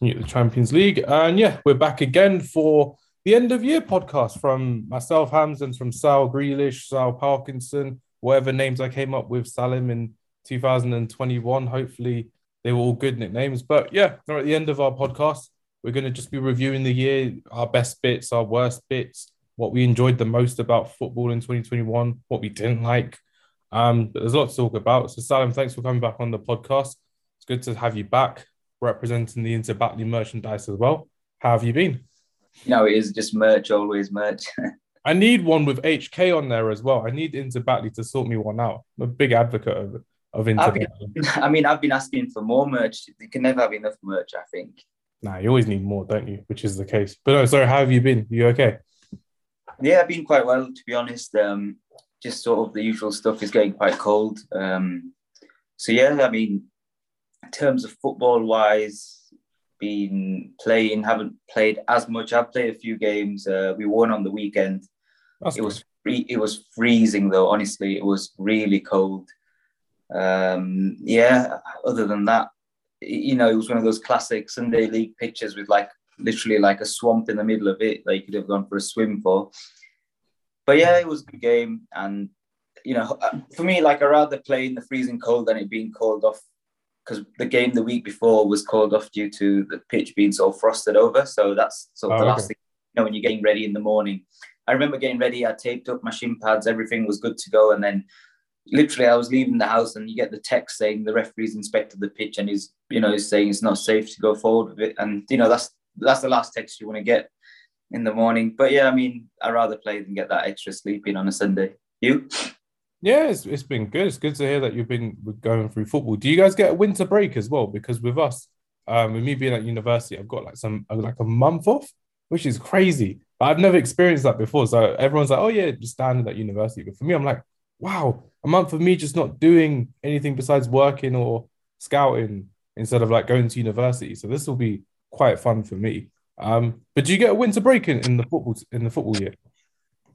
the Champions League. And yeah, we're back again for the end of year podcast from myself, Hamzan, from Sal Grealish, Sal Parkinson, whatever names I came up with, Salim in 2021. Hopefully, they were all good nicknames. But yeah, we're at the end of our podcast. We're going to just be reviewing the year, our best bits, our worst bits, what we enjoyed the most about football in 2021, what we didn't like. Um, but there's a lot to talk about. So, Salim, thanks for coming back on the podcast. It's good to have you back representing the Inter Batley merchandise as well. How have you been? No, it is just merch, always merch. I need one with HK on there as well. I need Inter Batley to sort me one out. I'm a big advocate of, of Inter been, I mean, I've been asking for more merch. You can never have enough merch, I think. Nah, you always need more, don't you? Which is the case. But no, sorry, how have you been? You okay? Yeah, I've been quite well, to be honest. Um, just sort of the usual stuff is getting quite cold. Um, so yeah, I mean, in terms of football wise, been playing, haven't played as much. I've played a few games. Uh, we won on the weekend. That's it good. was free, it was freezing though. Honestly, it was really cold. Um, yeah. Other than that, you know, it was one of those classic Sunday league pitches with like literally like a swamp in the middle of it that you could have gone for a swim for. But yeah, it was a good game, and you know, for me, like I rather play in the freezing cold than it being called off because the game the week before was called off due to the pitch being so frosted over. So that's sort of oh, the last thing you know when you're getting ready in the morning. I remember getting ready. I taped up my shin pads. Everything was good to go, and then literally I was leaving the house, and you get the text saying the referee's inspected the pitch, and he's you know he's saying it's not safe to go forward with it, and you know that's that's the last text you want to get in the morning. But yeah, I mean, I'd rather play than get that extra sleep in on a Sunday. You? Yeah, it's, it's been good. It's good to hear that you've been going through football. Do you guys get a winter break as well? Because with us, um, with me being at university, I've got like some like a month off, which is crazy. I've never experienced that before. So everyone's like, "Oh yeah, just standing at university." But for me, I'm like, "Wow, a month of me just not doing anything besides working or scouting instead of like going to university." So this will be quite fun for me. Um, but do you get a winter break in, in the football in the football year?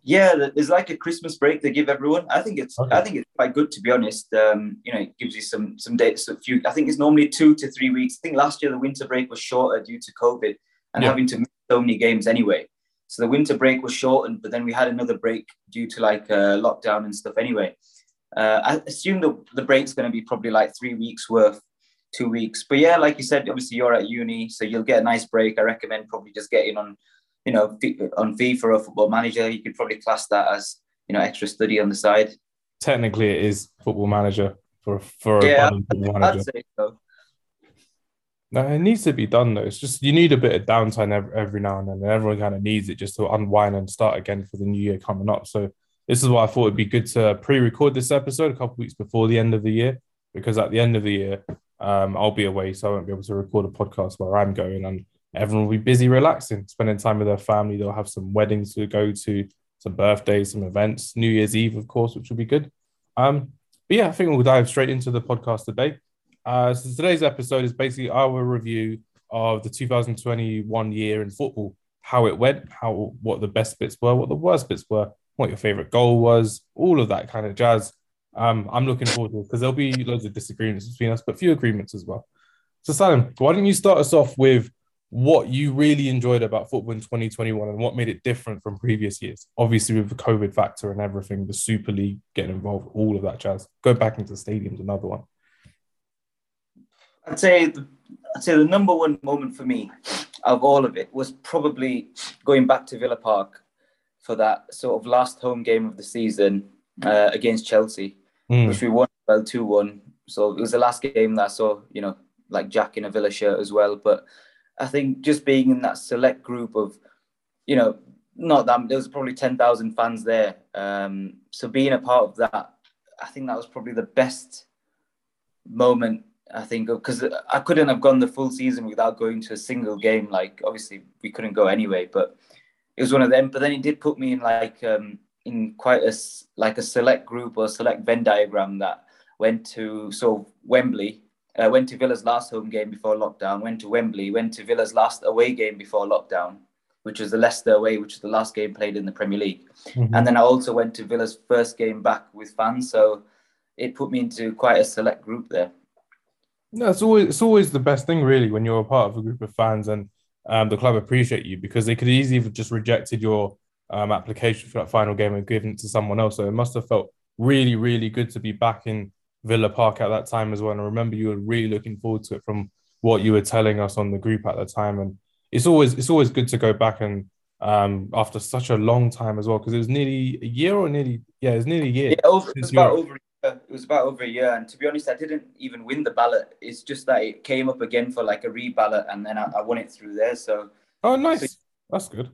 Yeah, there's like a Christmas break they give everyone. I think it's okay. I think it's quite good to be honest. Um, you know, it gives you some some dates. A few. I think it's normally two to three weeks. I think last year the winter break was shorter due to COVID and yeah. having to miss so many games anyway. So the winter break was shortened, but then we had another break due to like uh, lockdown and stuff anyway. Uh, I assume the the break's going to be probably like three weeks worth, two weeks. But yeah, like you said, obviously you're at uni, so you'll get a nice break. I recommend probably just getting on you know, on FIFA or Football Manager, you could probably class that as you know extra study on the side. Technically, it is Football Manager for for yeah, a Football Manager. I'd say so. No, it needs to be done though. It's just you need a bit of downtime every, every now and then, and everyone kind of needs it just to unwind and start again for the new year coming up. So this is why I thought it'd be good to pre-record this episode a couple weeks before the end of the year, because at the end of the year, um, I'll be away, so I won't be able to record a podcast where I'm going, and everyone will be busy relaxing, spending time with their family. They'll have some weddings to go to, some birthdays, some events, New Year's Eve, of course, which will be good. Um, but yeah, I think we'll dive straight into the podcast today. Uh, so today's episode is basically our review of the 2021 year in football, how it went, how what the best bits were, what the worst bits were, what your favorite goal was, all of that kind of jazz. Um, I'm looking forward to it because there'll be loads of disagreements between us, but few agreements as well. So, Salim, why don't you start us off with what you really enjoyed about football in 2021 and what made it different from previous years. Obviously, with the COVID factor and everything, the Super League getting involved, all of that jazz. Go back into the stadiums, another one. I'd say, the, I'd say the number one moment for me of all of it was probably going back to Villa Park for that sort of last home game of the season uh, against Chelsea, mm. which we won well 2 1. So it was the last game that I saw, you know, like Jack in a Villa shirt as well. But I think just being in that select group of, you know, not that there was probably ten thousand fans there. Um, so being a part of that, I think that was probably the best moment. I think because I couldn't have gone the full season without going to a single game. Like obviously we couldn't go anyway, but it was one of them. But then it did put me in like um, in quite a like a select group or select Venn diagram that went to of Wembley uh, went to Villa's last home game before lockdown, went to Wembley, went to Villa's last away game before lockdown, which was the Leicester away, which was the last game played in the Premier League. Mm-hmm. And then I also went to Villa's first game back with fans. So it put me into quite a select group there. No, it's always it's always the best thing, really, when you're a part of a group of fans and um, the club appreciate you because they could easily have just rejected your um, application for that final game and given it to someone else. So it must have felt really, really good to be back in Villa Park at that time as well. And I remember you were really looking forward to it from what you were telling us on the group at the time. And it's always it's always good to go back and um, after such a long time as well because it was nearly a year or nearly yeah it was nearly a year. Yeah, over, it was about over a year. it was about over a year, and to be honest, I didn't even win the ballot. It's just that it came up again for like a reballot, and then I, I won it through there. So oh, nice, so, that's good.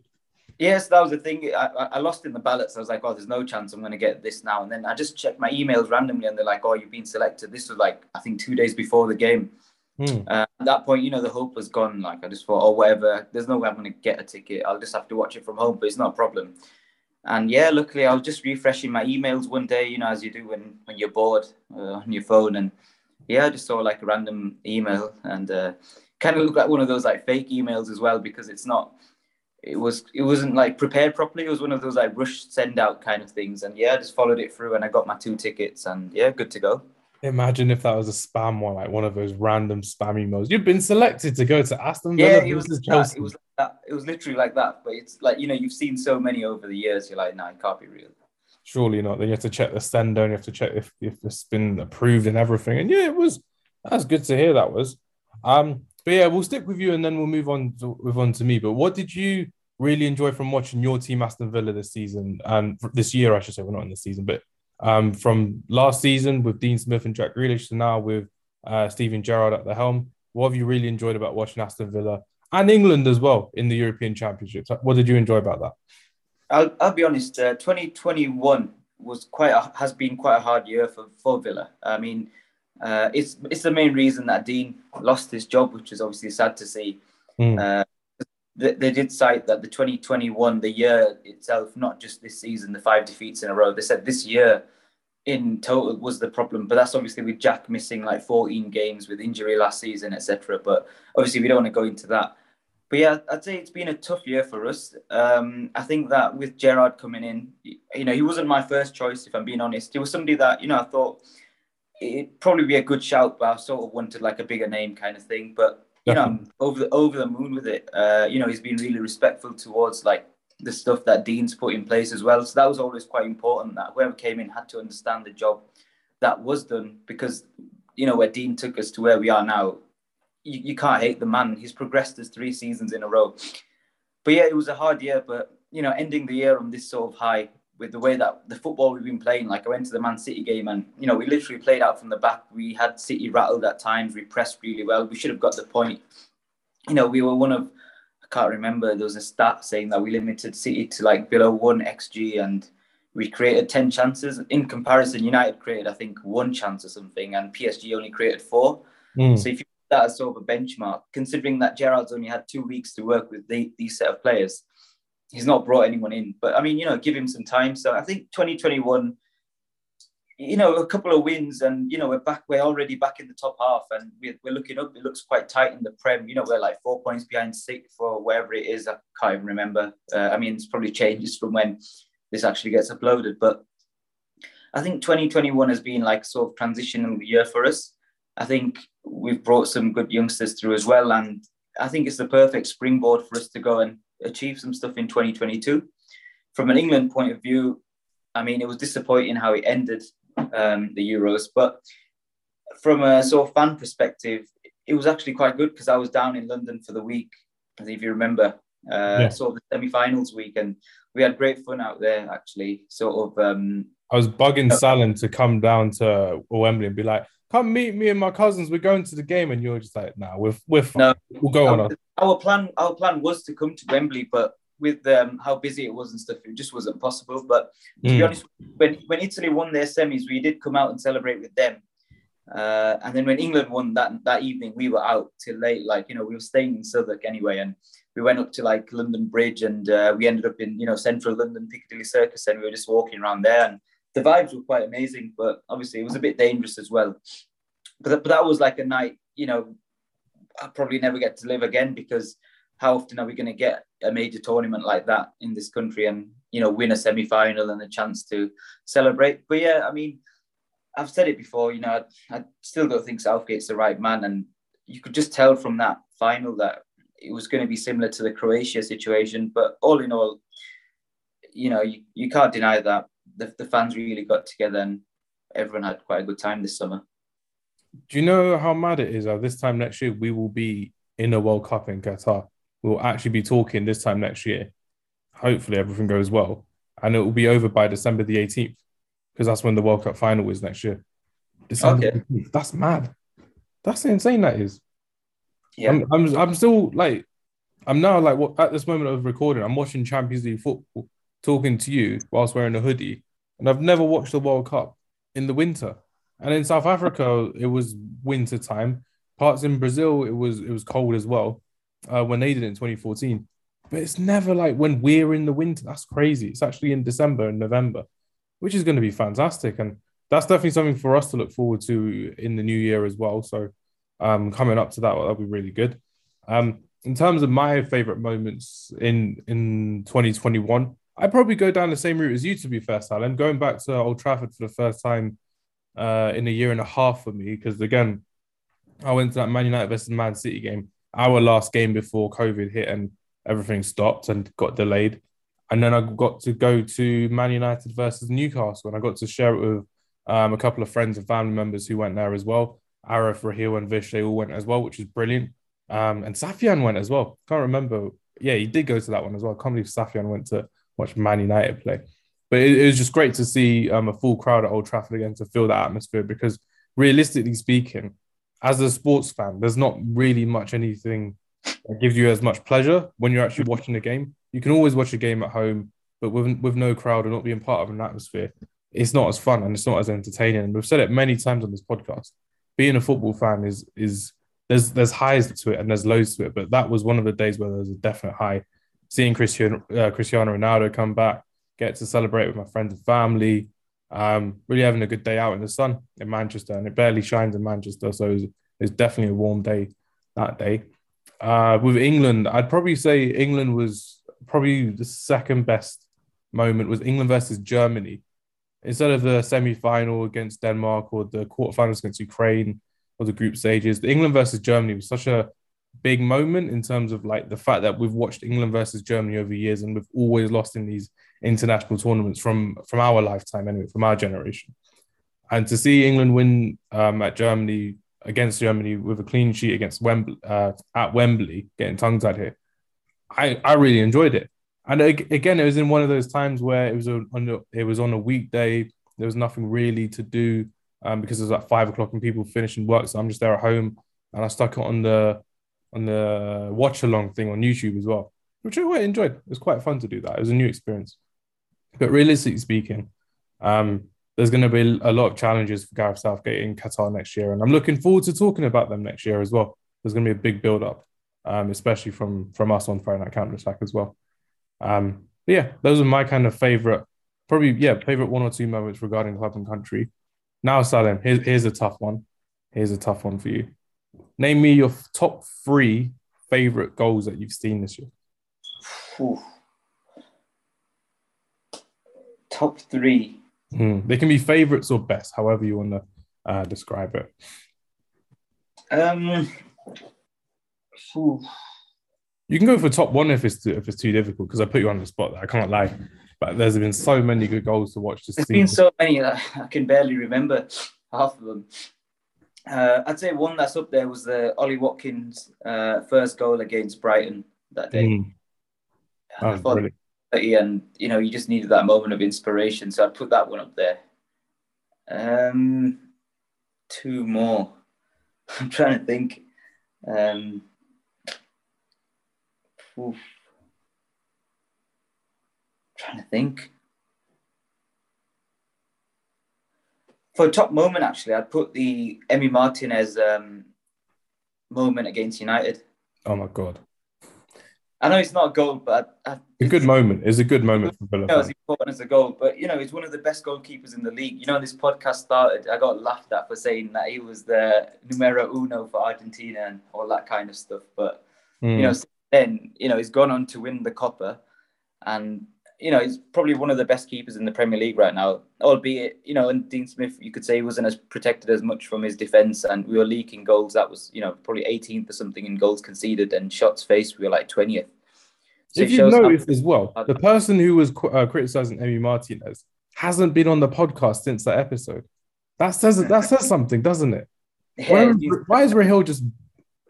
Yes, that was the thing. I, I lost in the ballots. I was like, oh, there's no chance I'm going to get this now. And then I just checked my emails randomly, and they're like, oh, you've been selected. This was like I think two days before the game. Hmm. Uh, at that point, you know, the hope was gone. Like I just thought, oh, whatever. There's no way I'm going to get a ticket. I'll just have to watch it from home, but it's not a problem. And yeah, luckily, I was just refreshing my emails one day, you know, as you do when when you're bored uh, on your phone, and yeah, I just saw like a random email, and uh, kind of looked like one of those like fake emails as well because it's not. It was it wasn't like prepared properly. It was one of those like rush send out kind of things, and yeah, I just followed it through, and I got my two tickets, and yeah, good to go. Imagine if that was a spam one, like one of those random spam emails. You've been selected to go to Aston Villa. Yeah, it was, that, it was like that. It was literally like that. But it's like you know, you've seen so many over the years. You're like, no, nah, it can't be real. Surely not. Then you have to check the sender, and you have to check if, if it's been approved and everything. And yeah, it was. That's good to hear. That was. Um, but yeah, we'll stick with you, and then we'll move on to move on to me. But what did you really enjoy from watching your team Aston Villa this season and this year? I should say we're not in this season, but um, from last season with Dean Smith and Jack Grealish to now with uh, Steven Gerrard at the helm. What have you really enjoyed about watching Aston Villa and England as well in the European Championships? What did you enjoy about that? I'll, I'll be honest. Uh, 2021 was quite a, has been quite a hard year for, for Villa. I mean, uh, it's it's the main reason that Dean lost his job, which is obviously sad to see. Mm. they, they did cite that the 2021, the year itself, not just this season, the five defeats in a row. They said this year in total was the problem. But that's obviously with Jack missing like 14 games with injury last season, etc. But obviously we don't want to go into that. But yeah, I'd say it's been a tough year for us. Um, I think that with Gerrard coming in, you know, he wasn't my first choice, if I'm being honest. He was somebody that, you know, I thought it'd probably be a good shout, but I sort of wanted like a bigger name kind of thing. But you know, I'm over the over the moon with it. Uh, you know, he's been really respectful towards like the stuff that Dean's put in place as well. So that was always quite important that whoever came in had to understand the job that was done because, you know, where Dean took us to where we are now, you, you can't hate the man. He's progressed us three seasons in a row. But yeah, it was a hard year, but, you know, ending the year on this sort of high with the way that the football we've been playing, like I went to the Man City game and, you know, we literally played out from the back. We had City rattled at times. We pressed really well. We should have got the point. You know, we were one of I can't remember. There was a stat saying that we limited City to like below one xG, and we created ten chances. In comparison, United created I think one chance or something, and PSG only created four. Mm. So if you put that as sort of a benchmark, considering that Gerrard's only had two weeks to work with the, these set of players, he's not brought anyone in. But I mean, you know, give him some time. So I think 2021 you know, a couple of wins, and you know, we're back. We're already back in the top half, and we're, we're looking up. It looks quite tight in the Prem. You know, we're like four points behind sixth for wherever it is. I can't even remember. Uh, I mean, it's probably changes from when this actually gets uploaded, but I think 2021 has been like sort of transitional year for us. I think we've brought some good youngsters through as well, and I think it's the perfect springboard for us to go and achieve some stuff in 2022. From an England point of view, I mean, it was disappointing how it ended um, the Euros. But from a sort of fan perspective, it was actually quite good because I was down in London for the week. If you remember, uh, yeah. sort of the semi-finals week, and we had great fun out there. Actually, sort of. Um, I was bugging Salon to come down to Wembley and be like, "Come meet me and my cousins. We're going to the game," and you're just like, "Nah, we're we're fine. No, we'll go our, on." Our plan, our plan was to come to Wembley, but with um, how busy it was and stuff, it just wasn't possible. But to mm. be honest, when when Italy won their semis, we did come out and celebrate with them. Uh, and then when England won that that evening, we were out till late. Like you know, we were staying in Southwark anyway, and we went up to like London Bridge, and uh, we ended up in you know central London, Piccadilly Circus, and we were just walking around there, and the vibes were quite amazing. But obviously, it was a bit dangerous as well. But, but that was like a night, you know, I probably never get to live again because how often are we going to get a major tournament like that in this country and you know win a semi-final and a chance to celebrate but yeah i mean I've said it before. You know, I, I still don't think Southgate's the right man, and you could just tell from that final that it was going to be similar to the Croatia situation. But all in all, you know, you, you can't deny that the, the fans really got together and everyone had quite a good time this summer. Do you know how mad it is? Uh, this time next year, we will be in a World Cup in Qatar. We'll actually be talking this time next year. Hopefully, everything goes well. And it will be over by December the 18th because that's when the World Cup final is next year. December okay. 18th. That's mad. That's insane, that is. Yeah. I'm, I'm, I'm still like, I'm now like, what, at this moment of recording, I'm watching Champions League football, talking to you whilst wearing a hoodie. And I've never watched the World Cup in the winter. And in South Africa, it was winter time. Parts in Brazil, it was it was cold as well uh, when they did it in 2014. But it's never like when we're in the winter. That's crazy. It's actually in December and November, which is going to be fantastic. And that's definitely something for us to look forward to in the new year as well. So um, coming up to that, that'll be really good. Um, in terms of my favorite moments in in 2021, I'd probably go down the same route as you, to be fair, Alan. Going back to Old Trafford for the first time uh, in a year and a half for me, because again, I went to that Man United versus Man City game, our last game before COVID hit and everything stopped and got delayed. And then I got to go to Man United versus Newcastle, and I got to share it with um, a couple of friends and family members who went there as well. Arif, Raheel, and Vish, they all went as well, which is brilliant. Um, and Safian went as well. Can't remember. Yeah, he did go to that one as well. I can't believe Safian went to watch Man United play. But it, it was just great to see um, a full crowd at Old Trafford again to feel that atmosphere because realistically speaking, as a sports fan, there's not really much anything that gives you as much pleasure when you're actually watching a game. You can always watch a game at home, but with, with no crowd or not being part of an atmosphere, it's not as fun and it's not as entertaining. And we've said it many times on this podcast. Being a football fan is is there's there's highs to it and there's lows to it, but that was one of the days where there was a definite high. Seeing Cristiano uh, Cristiano Ronaldo come back, get to celebrate with my friends and family. Um, really having a good day out in the sun in Manchester, and it barely shines in Manchester, so it was, it definitely a warm day that day. Uh, with England, I'd probably say England was probably the second best moment was England versus Germany. Instead of the semi-final against Denmark or the quarterfinals against Ukraine or the group stages, the England versus Germany was such a big moment in terms of like the fact that we've watched England versus Germany over years and we've always lost in these international tournaments from from our lifetime anyway, from our generation. And to see England win um, at Germany against Germany with a clean sheet against Wembley uh, at Wembley, getting tongue tied here, I I really enjoyed it. And again, it was in one of those times where it was on it was on a weekday. There was nothing really to do um, because it was like five o'clock and people finishing work. So I'm just there at home, and I stuck it on the on the watch along thing on YouTube as well, which I quite enjoyed. It was quite fun to do that. It was a new experience. But realistically speaking, um, there's going to be a lot of challenges for Gareth Southgate in Qatar next year, and I'm looking forward to talking about them next year as well. There's going to be a big build up, um, especially from from us on Friday Night Counter Attack as well. Um, yeah, those are my kind of favorite, probably yeah, favorite one or two moments regarding club and country. Now, Salim, here's, here's a tough one. Here's a tough one for you. Name me your top three favorite goals that you've seen this year. Ooh top three. Mm. They can be favorites or best, however you want to uh, describe it. Um, you can go for top one if it's too, if it's too difficult because I put you on the spot. I can't lie, but there's been so many good goals to watch this There's season. been so many that I can barely remember half of them. Uh, I'd say one that's up there was the Ollie Watkins uh, first goal against Brighton that day. Mm. I thought brilliant and you know you just needed that moment of inspiration. So I'd put that one up there. Um, two more. I'm trying to think. Um, oof. Trying to think. For a top moment, actually, I'd put the Emi Martinez um, moment against United. Oh my god! I know it's not a goal, but I, I, a good moment. It's a good moment for Villa. It's important as a goal, but you know, he's one of the best goalkeepers in the league. You know, this podcast started. I got laughed at for saying that he was the numero uno for Argentina and all that kind of stuff. But mm. you know, hmm. then you know, he's gone on to win the Copa, and you know, he's probably one of the best keepers in the Premier League right now. Albeit, you know, and Dean Smith, you could say he wasn't as protected as much from his defence, and we were leaking goals. That was, you know, probably 18th or something in goals conceded, and shots faced, we were like 20th. So if you notice as well, the person who was uh, criticizing Emi Martinez hasn't been on the podcast since that episode. That says that says something, doesn't it? Yeah, why, is Rahil just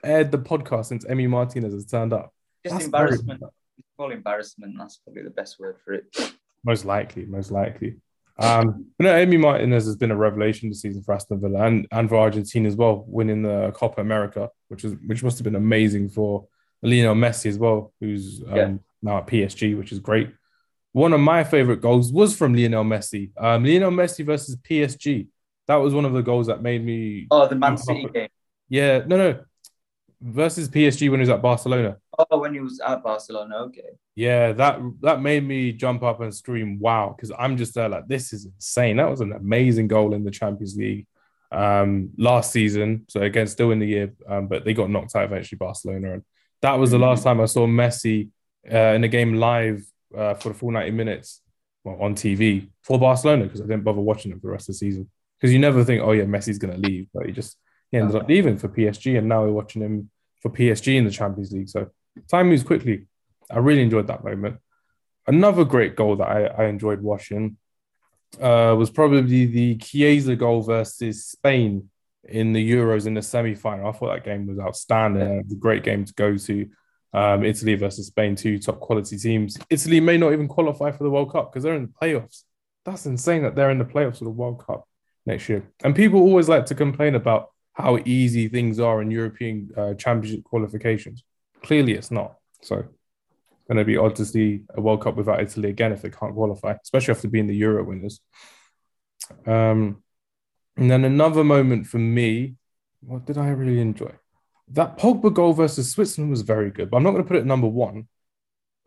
aired the podcast since Emi Martinez has turned up? Just That's embarrassment. Very call embarrassment. That's probably the best word for it. Most likely, most likely. Um, but no, Emi Martinez has been a revelation this season for Aston Villa and, and for Argentina as well, winning the Copa America, which is which must have been amazing for Lionel Messi as well, who's um, yeah. now at PSG, which is great. One of my favorite goals was from Lionel Messi. Um, Lionel Messi versus PSG. That was one of the goals that made me. Oh, the Man City game. Yeah, no, no, versus PSG when he was at Barcelona. Oh, when he was at Barcelona, okay. Yeah, that that made me jump up and scream, "Wow!" Because I'm just there like, this is insane. That was an amazing goal in the Champions League um, last season. So again, still in the year, um, but they got knocked out eventually, Barcelona, and that was the mm-hmm. last time I saw Messi uh, in a game live uh, for the full 90 minutes well, on TV for Barcelona because I didn't bother watching it for the rest of the season. Because you never think, oh yeah, Messi's going to leave, but he just he ended up leaving for PSG, and now we're watching him for PSG in the Champions League. So time moves quickly. I really enjoyed that moment. Another great goal that I, I enjoyed watching uh, was probably the Chiesa goal versus Spain in the Euros in the semi final. I thought that game was outstanding. It was a great game to go to. Um, Italy versus Spain, two top quality teams. Italy may not even qualify for the World Cup because they're in the playoffs. That's insane that they're in the playoffs for the World Cup next year. And people always like to complain about how easy things are in European uh, Championship qualifications. Clearly, it's not. So, going to be odd to see a World Cup without Italy again if they can't qualify, especially after being the Euro winners. Um, and then another moment for me, what did I really enjoy? That Pogba goal versus Switzerland was very good, but I'm not going to put it number one.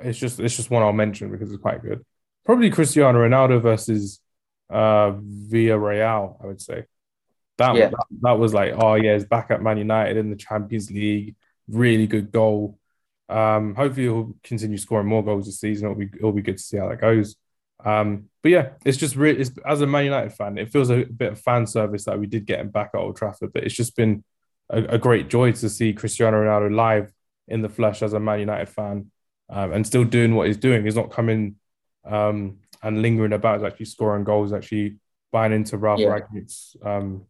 It's just it's just one I'll mention because it's quite good. Probably Cristiano Ronaldo versus uh, Villarreal, I would say. That, yeah. that, that was like, oh yeah, it's back at Man United in the Champions League. Really good goal. Um, hopefully he'll continue scoring more goals this season. It'll be it'll be good to see how that goes. Um, but yeah, it's just really, it's, as a Man United fan, it feels a bit of fan service that we did get him back at Old Trafford. But it's just been a, a great joy to see Cristiano Ronaldo live in the flesh as a Man United fan um, and still doing what he's doing. He's not coming um, and lingering about, he's actually scoring goals, actually buying into Ralph yeah. Rangnick's um,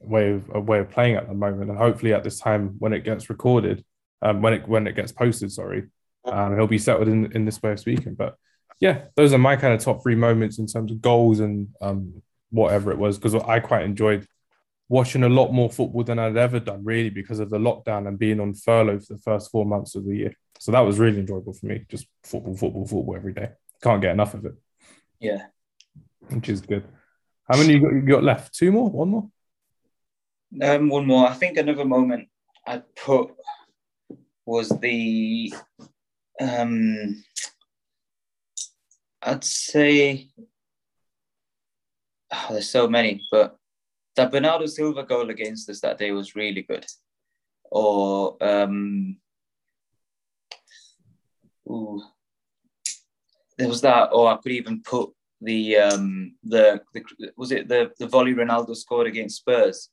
way of a way of playing at the moment. And hopefully, at this time when it gets recorded, um, when it when it gets posted, sorry, um, he'll be settled in in this way of speaking. But yeah, those are my kind of top three moments in terms of goals and um, whatever it was, because I quite enjoyed watching a lot more football than I'd ever done, really, because of the lockdown and being on furlough for the first four months of the year. So that was really enjoyable for me. Just football, football, football every day. Can't get enough of it. Yeah, which is good. How many you got, you got left? Two more? One more? Um, one more. I think another moment I'd put was the um I'd say oh, there's so many, but that Bernardo Silva goal against us that day was really good. Or um, ooh, there was that. Or I could even put the um the, the was it the the volley Ronaldo scored against Spurs.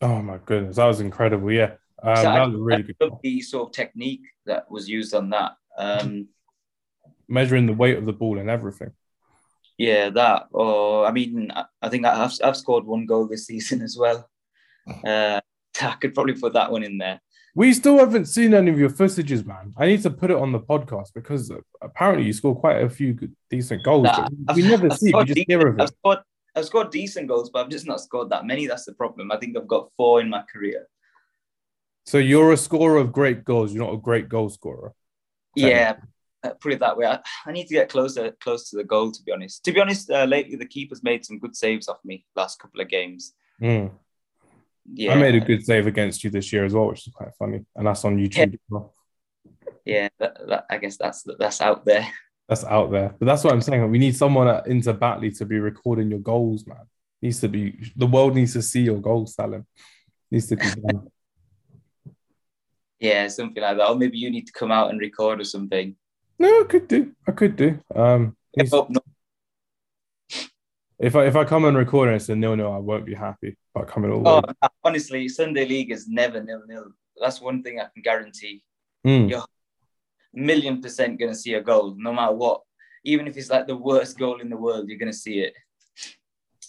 Oh my goodness, that was incredible! Yeah, um, so that I, was really good. The sort of technique that was used on that. Um, measuring the weight of the ball and everything. Yeah, that. Or I mean, I think I've I've scored one goal this season as well. Uh, I could probably put that one in there. We still haven't seen any of your footages, man. I need to put it on the podcast because apparently you score quite a few good, decent goals. Nah, we never I've see. We just hear of it. I've scored, I've scored decent goals, but I've just not scored that many. That's the problem. I think I've got four in my career. So you're a scorer of great goals. You're not a great goal scorer. Yeah, uh, put it that way. I, I, need to get closer, close to the goal. To be honest, to be honest, uh, lately the keeper's made some good saves off me last couple of games. Mm. Yeah, I made a good save against you this year as well, which is quite funny, and that's on YouTube. Yeah, well. yeah that, that, I guess that's that's out there. That's out there, but that's what I'm saying. We need someone at Inter Batley to be recording your goals, man. Needs to be the world needs to see your goals, Salim. Needs to be done. yeah, something like that. Or maybe you need to come out and record or something. No, I could do. I could do. Um, if, if I if I come and record and it's a nil nil, I won't be happy about coming all. Oh, way. honestly, Sunday League is never nil nil. That's one thing I can guarantee. Mm. You're million percent going to see a goal, no matter what. Even if it's like the worst goal in the world, you're going to see it.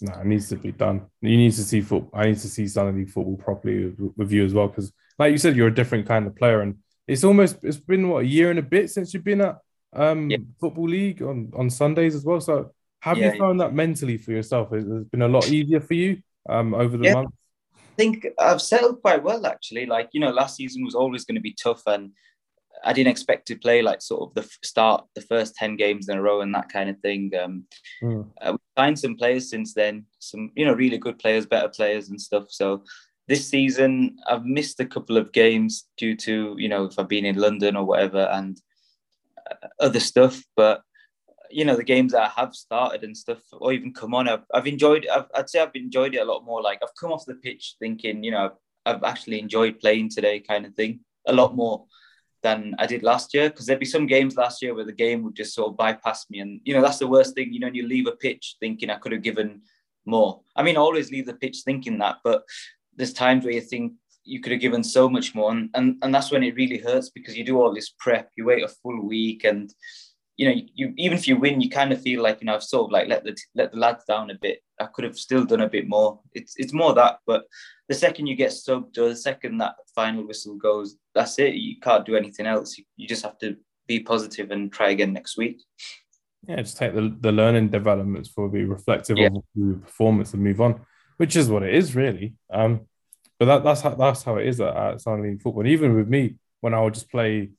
No, it needs to be done. You need to see football. I need to see Sunday League football properly with, with you as well, because, like you said, you're a different kind of player, and it's almost it's been what a year and a bit since you've been at um yeah. football league on on Sundays as well. So, have yeah, you found yeah. that mentally for yourself? Has it been a lot easier for you um over the months? I think I've settled quite well actually. Like you know, last season was always going to be tough, and I didn't expect to play like sort of the start the first ten games in a row and that kind of thing. Um, mm. uh, we signed some players since then, some you know really good players, better players and stuff. So this season I've missed a couple of games due to you know if I've been in London or whatever and uh, other stuff, but you know the games that I have started and stuff or even come on I've, I've enjoyed I've, I'd say I've enjoyed it a lot more like I've come off the pitch thinking you know I've actually enjoyed playing today kind of thing a lot more than I did last year because there'd be some games last year where the game would just sort of bypass me, and you know that's the worst thing. You know, you leave a pitch thinking I could have given more. I mean, I always leave the pitch thinking that, but there's times where you think you could have given so much more, and and, and that's when it really hurts because you do all this prep, you wait a full week, and you know, you even if you win, you kind of feel like you know I've sort of like let the let the lads down a bit. I could have still done a bit more. It's it's more that, but the second you get subbed or the second that final whistle goes, that's it. You can't do anything else. You, you just have to be positive and try again next week. Yeah, just take the, the learning developments for be reflective yeah. of the performance and move on, which is what it is really. Um, but that, that's how that's how it is at, at Sunderland football. And even with me, when I would just play,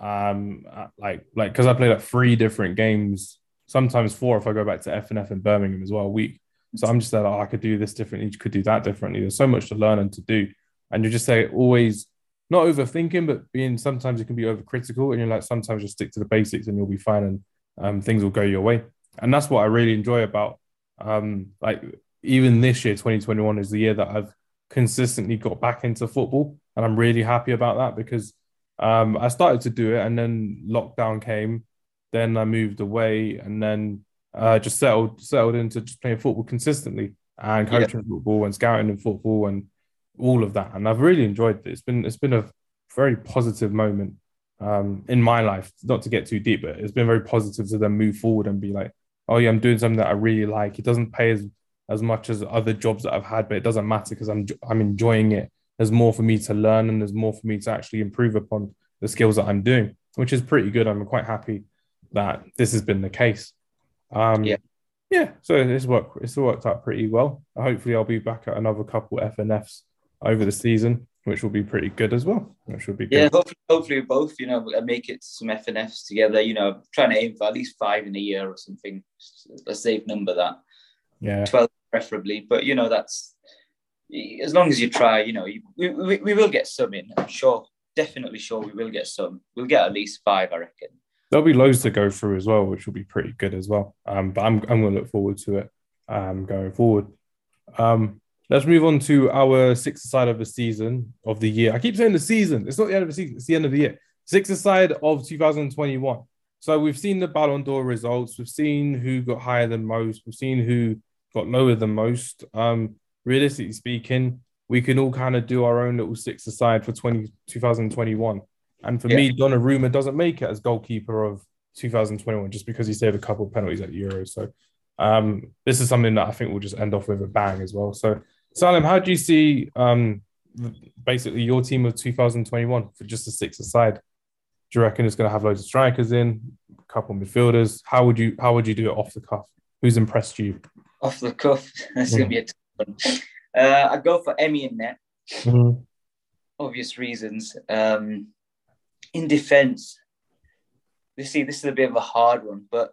um, like like because I played like three different games, sometimes four if I go back to FNF in Birmingham as well a week. So I'm just like, oh, I could do this differently, you could do that differently. There's so much to learn and to do. And you just say always not overthinking, but being sometimes it can be overcritical. And you're like, sometimes just stick to the basics and you'll be fine and um, things will go your way. And that's what I really enjoy about um, like even this year, 2021 is the year that I've consistently got back into football. And I'm really happy about that because um, I started to do it and then lockdown came. Then I moved away and then uh, just settled settled into just playing football consistently and coaching yeah. football and scouting in football and all of that. And I've really enjoyed it. It's been it's been a very positive moment um, in my life. Not to get too deep, but it's been very positive to then move forward and be like, oh yeah, I'm doing something that I really like. It doesn't pay as as much as other jobs that I've had, but it doesn't matter because I'm I'm enjoying it. There's more for me to learn and there's more for me to actually improve upon the skills that I'm doing, which is pretty good. I'm quite happy that this has been the case. Um, yeah. Yeah, so it's worked. It's worked out pretty well. Hopefully, I'll be back at another couple FNFs over the season, which will be pretty good as well. Which will be good. Yeah, hopefully, hopefully both. You know, make it some FNFs together. You know, trying to aim for at least five in a year or something. A safe number that. Yeah. Twelve preferably, but you know that's as long as you try. You know, we, we, we will get some in. I'm sure, definitely sure we will get some. We'll get at least five, I reckon there'll be loads to go through as well, which will be pretty good as well. Um, but I'm I'm going to look forward to it um, going forward. Um, let's move on to our sixth side of the season of the year. I keep saying the season. It's not the end of the season. It's the end of the year. Sixth side of 2021. So we've seen the Ballon d'Or results. We've seen who got higher than most. We've seen who got lower than most. Um, realistically speaking, we can all kind of do our own little six aside for 20, 2021. And for yeah. me, Donnarumma doesn't make it as goalkeeper of 2021 just because he saved a couple of penalties at Euros. So um, this is something that I think we'll just end off with a bang as well. So Salim, how do you see um, basically your team of 2021 for just the six aside? Do you reckon it's going to have loads of strikers in, a couple of midfielders? How would you how would you do it off the cuff? Who's impressed you? Off the cuff, that's mm. going to be a tough one. Uh, I go for Emi in net. Mm-hmm. Obvious reasons. Um, in defence, you see, this is a bit of a hard one, but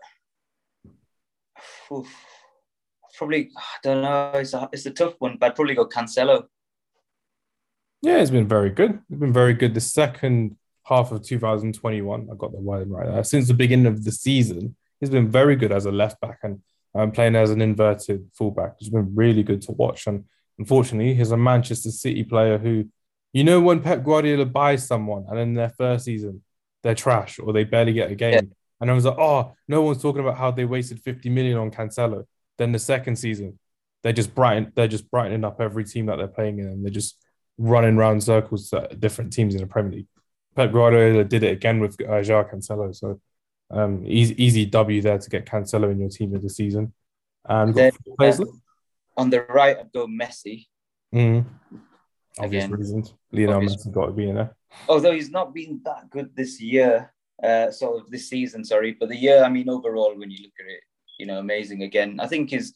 oof, probably I don't know. It's a it's a tough one, but I'd probably go Cancelo. Yeah, it's been very good. It's been very good. The second half of 2021, I got the word right. Uh, since the beginning of the season, he's been very good as a left back and um, playing as an inverted fullback. It's been really good to watch. And unfortunately, he's a Manchester City player who you know when Pep Guardiola buys someone and in their first season they're trash or they barely get a game, yeah. And I was like, oh, no one's talking about how they wasted 50 million on Cancelo. Then the second season, they're just brighten, they're just brightening up every team that they're playing in, and they're just running around circles at different teams in the Premier League. Pep Guardiola did it again with uh, Joao Cancelo. So um, easy, easy W there to get Cancelo in your team of the season. And then, uh, on the right, I'd go Messi. Mm. Obvious Again, reasons. Lionel Messi got to be in there. Although he's not been that good this year, uh, sort of this season, sorry, but the year, I mean, overall, when you look at it, you know, amazing again. I think is,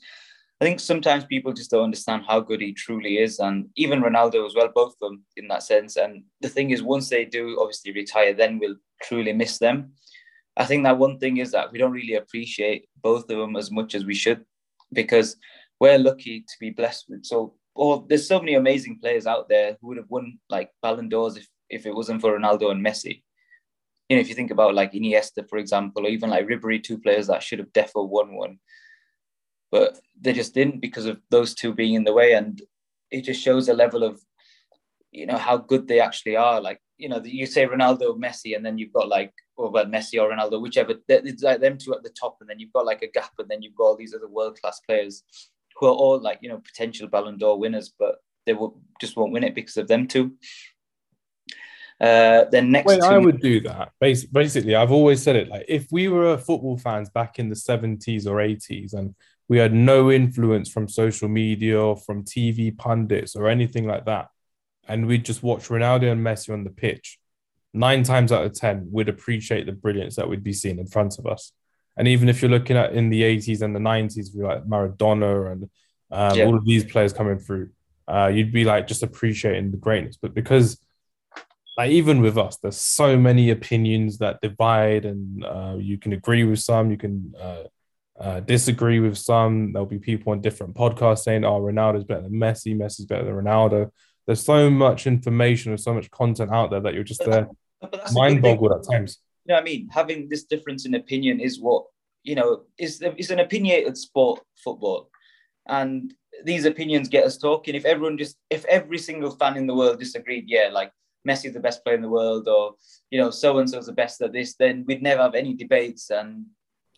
I think sometimes people just don't understand how good he truly is, and even Ronaldo as well, both of them in that sense. And the thing is, once they do obviously retire, then we'll truly miss them. I think that one thing is that we don't really appreciate both of them as much as we should, because we're lucky to be blessed with so. Or there's so many amazing players out there who would have won like Ballon d'Ors if, if it wasn't for Ronaldo and Messi you know, if you think about like Iniesta, for example, or even like Ribery, two players that should have definitely won one, but they just didn't because of those two being in the way, and it just shows a level of, you know, how good they actually are. Like, you know, you say Ronaldo, Messi, and then you've got like, or well, Messi or Ronaldo, whichever. It's like them two at the top, and then you've got like a gap, and then you've got all these other world class players who are all like, you know, potential Ballon d'Or winners, but they will just won't win it because of them two. Uh, then next, Wait, I would do that. Basically, I've always said it like if we were football fans back in the 70s or 80s and we had no influence from social media or from TV pundits or anything like that, and we'd just watch Ronaldo and Messi on the pitch, nine times out of 10, we'd appreciate the brilliance that we'd be seeing in front of us. And even if you're looking at in the 80s and the 90s, we like Maradona and um, yeah. all of these players coming through, uh, you'd be like just appreciating the greatness. But because like even with us, there's so many opinions that divide, and uh, you can agree with some, you can uh, uh, disagree with some. There'll be people on different podcasts saying, "Oh, Ronaldo's better than Messi, Messi's better than Ronaldo." There's so much information and so much content out there that you're just uh, there mind boggled at times. You know what I mean? Having this difference in opinion is what you know is is an opinionated sport, football, and these opinions get us talking. If everyone just, if every single fan in the world disagreed, yeah, like Messi's the best player in the world, or you know, so and so's the best at this, then we'd never have any debates, and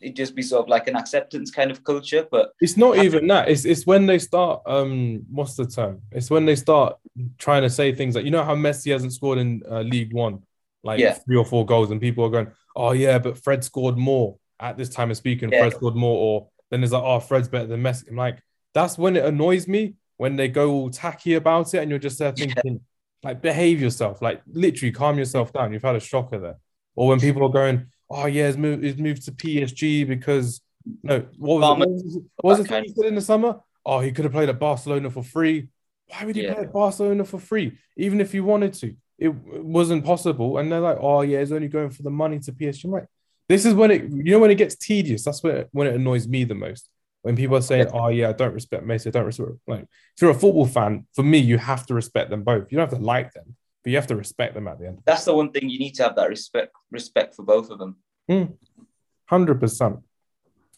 it'd just be sort of like an acceptance kind of culture. But it's not even that. It's it's when they start. Um, what's the term? It's when they start trying to say things like, you know, how Messi hasn't scored in uh, League One, like yeah. three or four goals, and people are going, oh yeah, but Fred scored more at this time of speaking. Yeah. Fred scored more, or then it's like, oh, Fred's better than Messi. I'm like, that's when it annoys me when they go all tacky about it, and you're just there thinking. Yeah like behave yourself, like literally calm yourself down. You've had a shocker there. Or when people are going, oh yeah, he's moved, he's moved to PSG because no, what was, it, what was, what was the thing he said in the summer? Oh, he could have played at Barcelona for free. Why would he yeah. play at Barcelona for free? Even if he wanted to, it, wasn't possible. And they're like, oh yeah, he's only going for the money to PSG. I'm like, this is when it, you know, when it gets tedious. That's when when it annoys me the most when people are saying, "Oh yeah, I don't respect Messi, I don't respect," like if you're a football fan, for me, you have to respect them both. You don't have to like them, but you have to respect them at the end. That's the one thing you need to have that respect respect for both of them. Hmm. Hundred percent.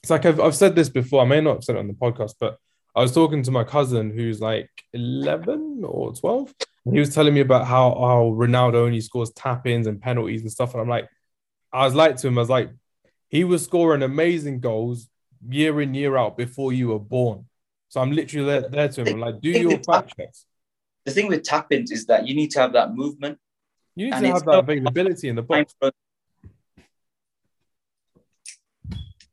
It's like I've I've said this before. I may not have said it on the podcast, but I was talking to my cousin who's like eleven or twelve. And He was telling me about how how Ronaldo only scores tap ins and penalties and stuff, and I'm like, I was like to him, I was like, he was scoring amazing goals year in year out before you were born. So I'm literally there, there to him. I'm like, do your fact checks. The thing with tap ins is that you need to have that movement. You need to have that availability in the box.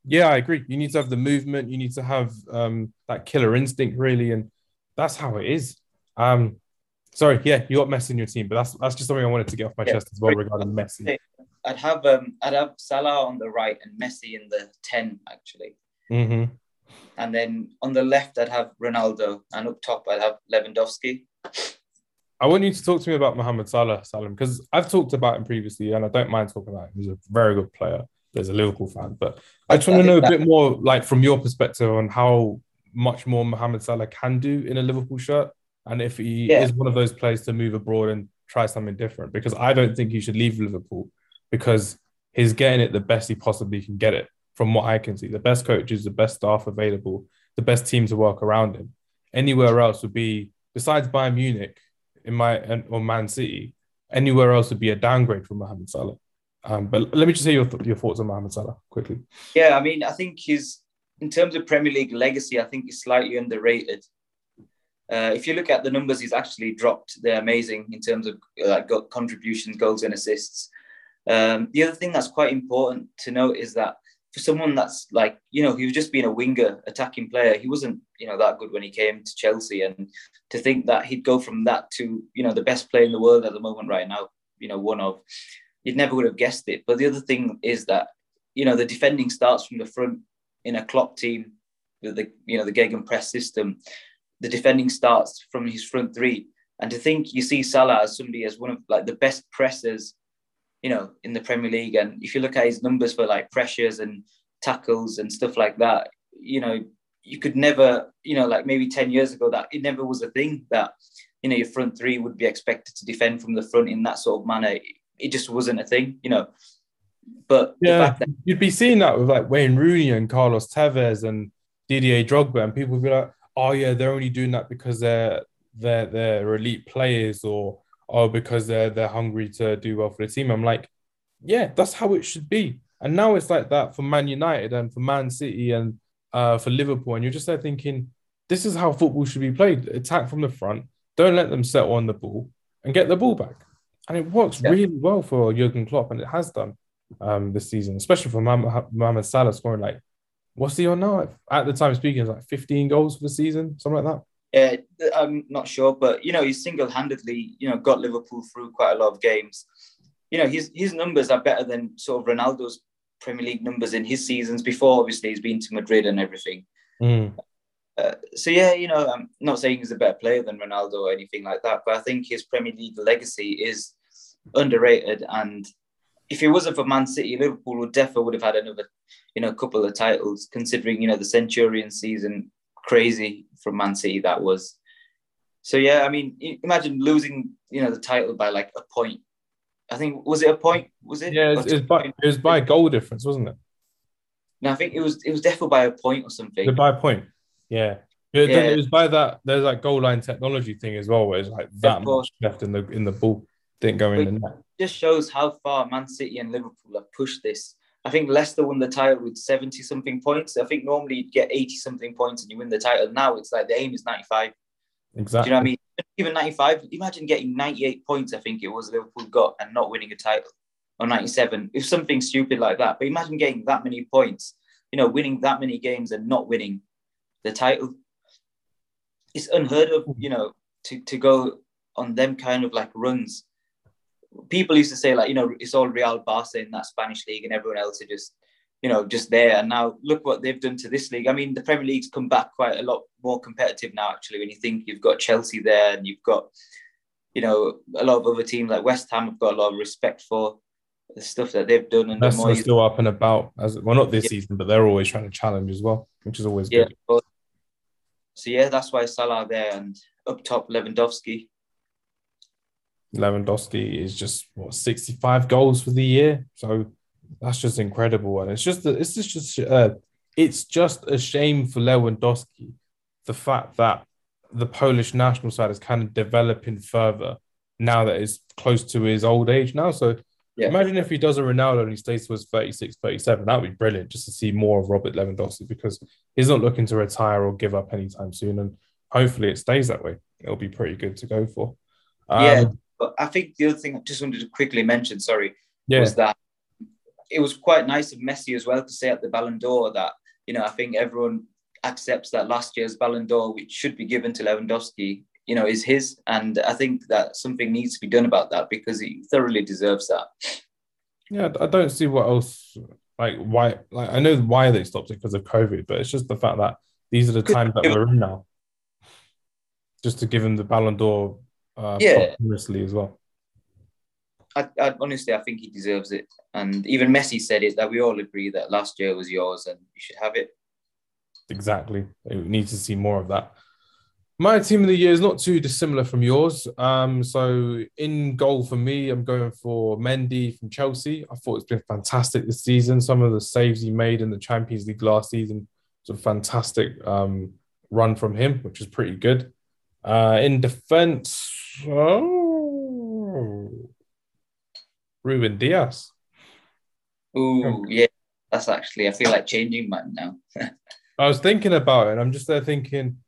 Yeah, I agree. You need to have the movement. You need to have um, that killer instinct, really, and that's how it is. Um, sorry, yeah, you got Messi in your team, but that's that's just something I wanted to get off my yeah. chest as well regarding Messi. I'd have um, I'd have Salah on the right and Messi in the ten actually. Mm-hmm. And then on the left, I'd have Ronaldo, and up top, I'd have Lewandowski. I want you to talk to me about Mohamed Salah, Salim, because I've talked about him previously, and I don't mind talking about him. He's a very good player. There's a Liverpool fan, but I just want to know a bit more, like from your perspective, on how much more Mohamed Salah can do in a Liverpool shirt, and if he yeah. is one of those players to move abroad and try something different. Because I don't think he should leave Liverpool because he's getting it the best he possibly can get it from what I can see. The best coaches, the best staff available, the best team to work around him. Anywhere else would be, besides Bayern Munich, in my or Man City, anywhere else would be a downgrade for Mohamed Salah. Um, but let me just hear your th- your thoughts on Mohamed Salah quickly. Yeah, I mean, I think his in terms of Premier League legacy, I think he's slightly underrated. Uh, if you look at the numbers, he's actually dropped. They're amazing in terms of like contributions, goals, and assists. Um, the other thing that's quite important to note is that for someone that's like, you know, he was just being a winger, attacking player. He wasn't, you know, that good when he came to Chelsea. And to think that he'd go from that to, you know, the best player in the world at the moment right now, you know, one of, you'd never would have guessed it. But the other thing is that, you know, the defending starts from the front in a Klopp team with the, you know, the Gegen press system. The defending starts from his front three. And to think you see Salah as somebody as one of like the best pressers you know, in the Premier League. And if you look at his numbers for like pressures and tackles and stuff like that, you know, you could never, you know, like maybe 10 years ago, that it never was a thing that, you know, your front three would be expected to defend from the front in that sort of manner. It just wasn't a thing, you know. But yeah, that- you'd be seeing that with like Wayne Rooney and Carlos Tevez and Didier Drogba, and people would be like, oh, yeah, they're only doing that because they're they're they're elite players or oh, because they're they're hungry to do well for the team. I'm like, yeah, that's how it should be. And now it's like that for Man United and for Man City and uh, for Liverpool. And you're just there thinking, this is how football should be played. Attack from the front. Don't let them settle on the ball and get the ball back. And it works yeah. really well for Jurgen Klopp, and it has done um, this season, especially for Mohamed Salah scoring like, what's he on now? At the time speaking, it's like 15 goals for the season, something like that. Uh, I'm not sure, but you know, he's single-handedly, you know, got Liverpool through quite a lot of games. You know, his his numbers are better than sort of Ronaldo's Premier League numbers in his seasons before. Obviously, he's been to Madrid and everything. Mm. Uh, so yeah, you know, I'm not saying he's a better player than Ronaldo or anything like that, but I think his Premier League legacy is underrated. And if it wasn't for Man City, Liverpool would definitely would have had another, you know, couple of titles. Considering you know the Centurion season crazy from Man City that was. So yeah, I mean, imagine losing, you know, the title by like a point. I think was it a point? Was it? Yeah, it was, it was by it was by goal difference, wasn't it? No, I think it was it was definitely by a point or something. by a point. Yeah. Yeah, yeah. it was by that. There's that goal line technology thing as well, where it's like that much left in the in the ball didn't go in the net. Just shows how far Man City and Liverpool have pushed this I think Leicester won the title with 70 something points. I think normally you'd get 80 something points and you win the title. Now it's like the aim is 95. Exactly. Do you know what I mean? Even 95, imagine getting 98 points, I think it was Liverpool got, and not winning a title. Or 97, if something stupid like that. But imagine getting that many points, you know, winning that many games and not winning the title. It's unheard of, you know, to, to go on them kind of like runs people used to say like you know it's all Real Barca in that Spanish league and everyone else are just you know just there. And now look what they've done to this league. I mean the Premier League's come back quite a lot more competitive now actually when you think you've got Chelsea there and you've got you know a lot of other teams like West Ham have got a lot of respect for the stuff that they've done and that's the still up and about as well not this yeah. season but they're always trying to challenge as well which is always yeah, good. so yeah that's why Salah there and up top Lewandowski Lewandowski is just what 65 goals for the year. So that's just incredible. And it's just it's just, just uh, it's just a shame for Lewandowski the fact that the Polish national side is kind of developing further now that it's close to his old age now. So yeah. imagine if he does a Ronaldo and he stays to his 36, 37. That would be brilliant just to see more of Robert Lewandowski because he's not looking to retire or give up anytime soon. And hopefully it stays that way. It'll be pretty good to go for. Um, yeah. But I think the other thing I just wanted to quickly mention, sorry, yeah. was that it was quite nice of Messi as well to say at the Ballon d'Or that, you know, I think everyone accepts that last year's Ballon d'Or, which should be given to Lewandowski, you know, is his. And I think that something needs to be done about that because he thoroughly deserves that. Yeah, I don't see what else, like, why, like, I know why they stopped it because of COVID, but it's just the fact that these are the times that we're in now. Just to give him the Ballon d'Or uh, yeah, posthumously as well. I, I, honestly, I think he deserves it. And even Messi said it that we all agree that last year was yours and you should have it. Exactly. We need to see more of that. My team of the year is not too dissimilar from yours. Um, so in goal for me, I'm going for Mendy from Chelsea. I thought it's been fantastic this season. Some of the saves he made in the Champions League last season was a fantastic um, run from him, which is pretty good. Uh, in defense, oh, Ruben Dias. Oh yeah, that's actually I feel like changing man now. I was thinking about it, and I'm just there thinking,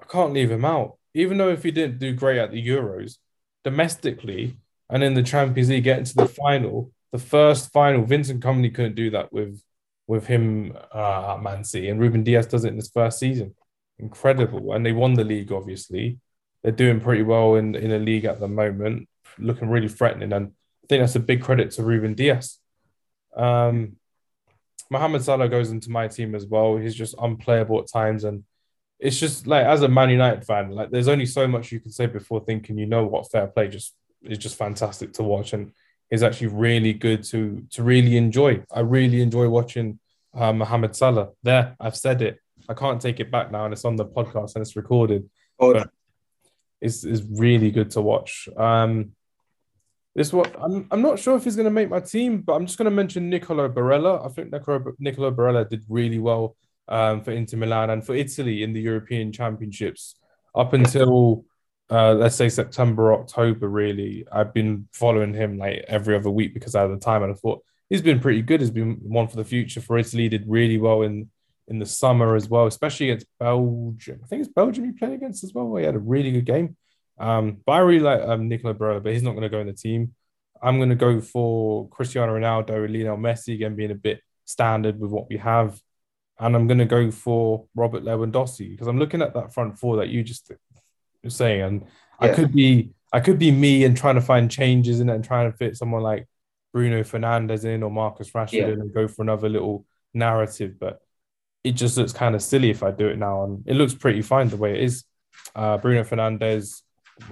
I can't leave him out. Even though if he didn't do great at the Euros, domestically and in the Champions League, getting to the final, the first final, Vincent Kompany couldn't do that with with him uh, at Man City, and Ruben Dias does it in his first season. Incredible, and they won the league. Obviously, they're doing pretty well in in the league at the moment, looking really threatening, and I think that's a big credit to Ruben Dias. Um, Mohamed Salah goes into my team as well. He's just unplayable at times, and it's just like as a Man United fan, like there's only so much you can say before thinking you know what fair play just is just fantastic to watch and is actually really good to to really enjoy. I really enjoy watching uh, Mohamed Salah. There, I've said it. I can't take it back now, and it's on the podcast and it's recorded. Oh. But it's, it's really good to watch. Um, this what I'm I'm not sure if he's going to make my team, but I'm just going to mention Nicolo Barella. I think Nicolo, Nicolo Barella did really well um, for Inter Milan and for Italy in the European Championships up until uh, let's say September October. Really, I've been following him like every other week because I had the time, and I thought he's been pretty good. He's been one for the future for Italy. Did really well in in the summer as well, especially against Belgium. I think it's Belgium you played against as well. He had a really good game. Um, but I really like um, Nicola Barella, but he's not going to go in the team. I'm going to go for Cristiano Ronaldo, Lionel Messi, again, being a bit standard with what we have. And I'm going to go for Robert Lewandowski because I'm looking at that front four that you just were saying. And yeah. I could be I could be me and trying to find changes in it and trying to fit someone like Bruno Fernandes in or Marcus Rashford yeah. in and go for another little narrative. But it just looks kind of silly if I do it now. And it looks pretty fine the way it is. Uh, Bruno Fernandes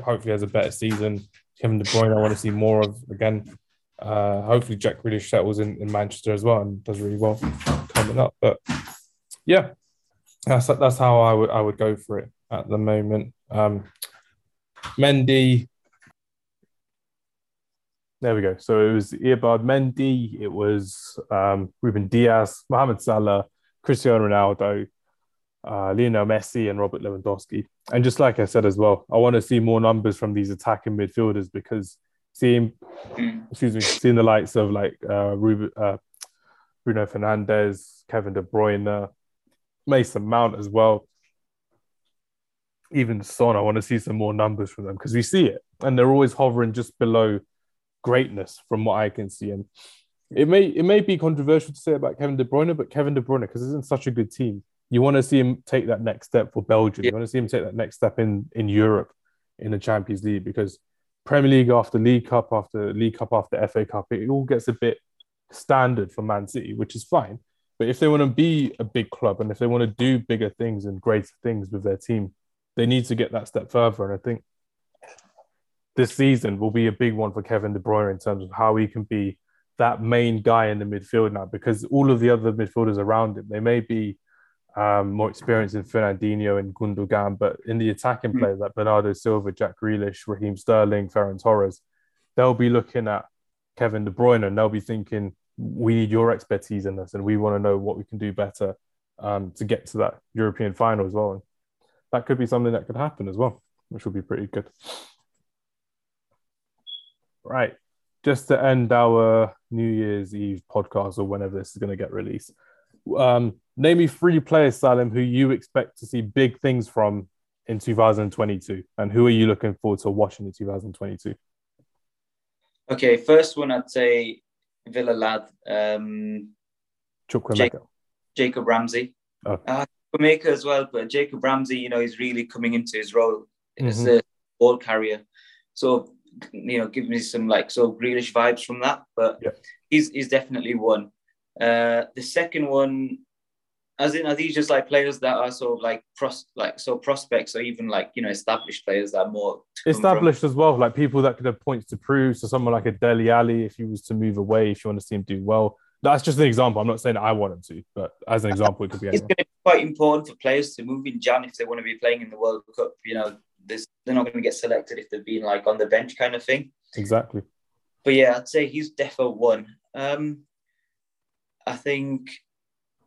hopefully has a better season. Kevin De Bruyne, I want to see more of again. Uh, hopefully, Jack Grealish settles in, in Manchester as well and does really well coming up. But yeah, that's that's how I would I would go for it at the moment. Um, Mendy. There we go. So it was Irbad Mendy, it was um, Ruben Dias, Mohamed Salah, Cristiano Ronaldo, uh, Lionel Messi and Robert Lewandowski. And just like I said as well, I want to see more numbers from these attacking midfielders because seeing, excuse me, seeing the likes of like uh, Ruben, uh, Bruno Fernandes, Kevin De Bruyne, Mason Mount as well, even Son, I want to see some more numbers from them because we see it and they're always hovering just below greatness from what I can see. And it may it may be controversial to say about Kevin De Bruyne, but Kevin De Bruyne, because he's in such a good team, you want to see him take that next step for Belgium. Yeah. You want to see him take that next step in in Europe in the Champions League because Premier League after League Cup after League Cup after FA Cup, it all gets a bit standard for Man City, which is fine. But if they want to be a big club and if they want to do bigger things and greater things with their team, they need to get that step further. And I think this season will be a big one for Kevin De Bruyne in terms of how he can be that main guy in the midfield now because all of the other midfielders around him, they may be um, more experienced in Fernandinho and Gundogan, but in the attacking mm. players like Bernardo Silva, Jack Grealish, Raheem Sterling, Ferran Torres, they'll be looking at Kevin De Bruyne and they'll be thinking, we need your expertise in this and we want to know what we can do better um, to get to that European final as well. And that could be something that could happen as well, which would be pretty good. Right. Just to end our New Year's Eve podcast or whenever this is going to get released. Um, name me three players, Salim, who you expect to see big things from in 2022, and who are you looking forward to watching in 2022? Okay, first one I'd say Villa lad, um, Jacob, Jacob Ramsey. Oh. Uh, Maker as well, but Jacob Ramsey, you know, he's really coming into his role mm-hmm. as a ball carrier. So, you know, give me some like so Grealish vibes from that. But yeah. he's he's definitely one. Uh, the second one, as in, are these just like players that are sort of like pros, like so prospects, or even like you know established players that are more established as well, like people that could have points to prove. So someone like a Dele Alli, if he was to move away, if you want to see him do well, that's just an example. I'm not saying I want him to, but as an example, it could be. It's going to be quite important for players to move in Jan if they want to be playing in the World Cup. You know, they're not going to get selected if they've been like on the bench kind of thing. Exactly. But yeah, I'd say he's defo one. Um, I think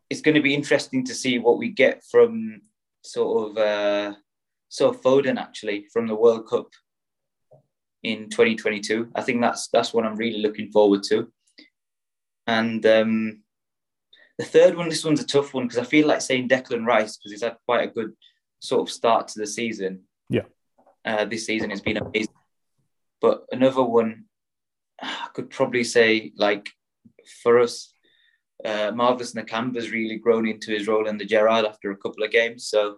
it's going to be interesting to see what we get from sort of uh, sort of Foden actually from the World Cup in 2022. I think that's that's what I'm really looking forward to. And um, the third one, this one's a tough one because I feel like saying Declan Rice because he's had quite a good sort of start to the season. Uh, this season has been amazing. But another one, I could probably say like for us, uh, Marvelous Nakamba's really grown into his role in the Gerrard after a couple of games. So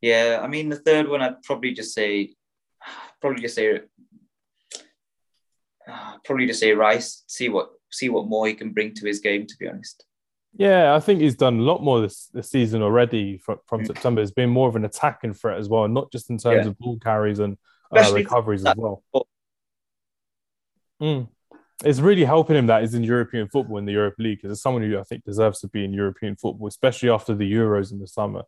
yeah, I mean the third one, I'd probably just say, probably just say, uh, probably just say Rice. See what see what more he can bring to his game. To be honest. Yeah, I think he's done a lot more this, this season already from, from mm. September. It's been more of an attacking threat as well, not just in terms yeah. of ball carries and uh, recoveries as well. Mm. It's really helping him that he's in European football in the Europa League because it's someone who I think deserves to be in European football, especially after the Euros in the summer.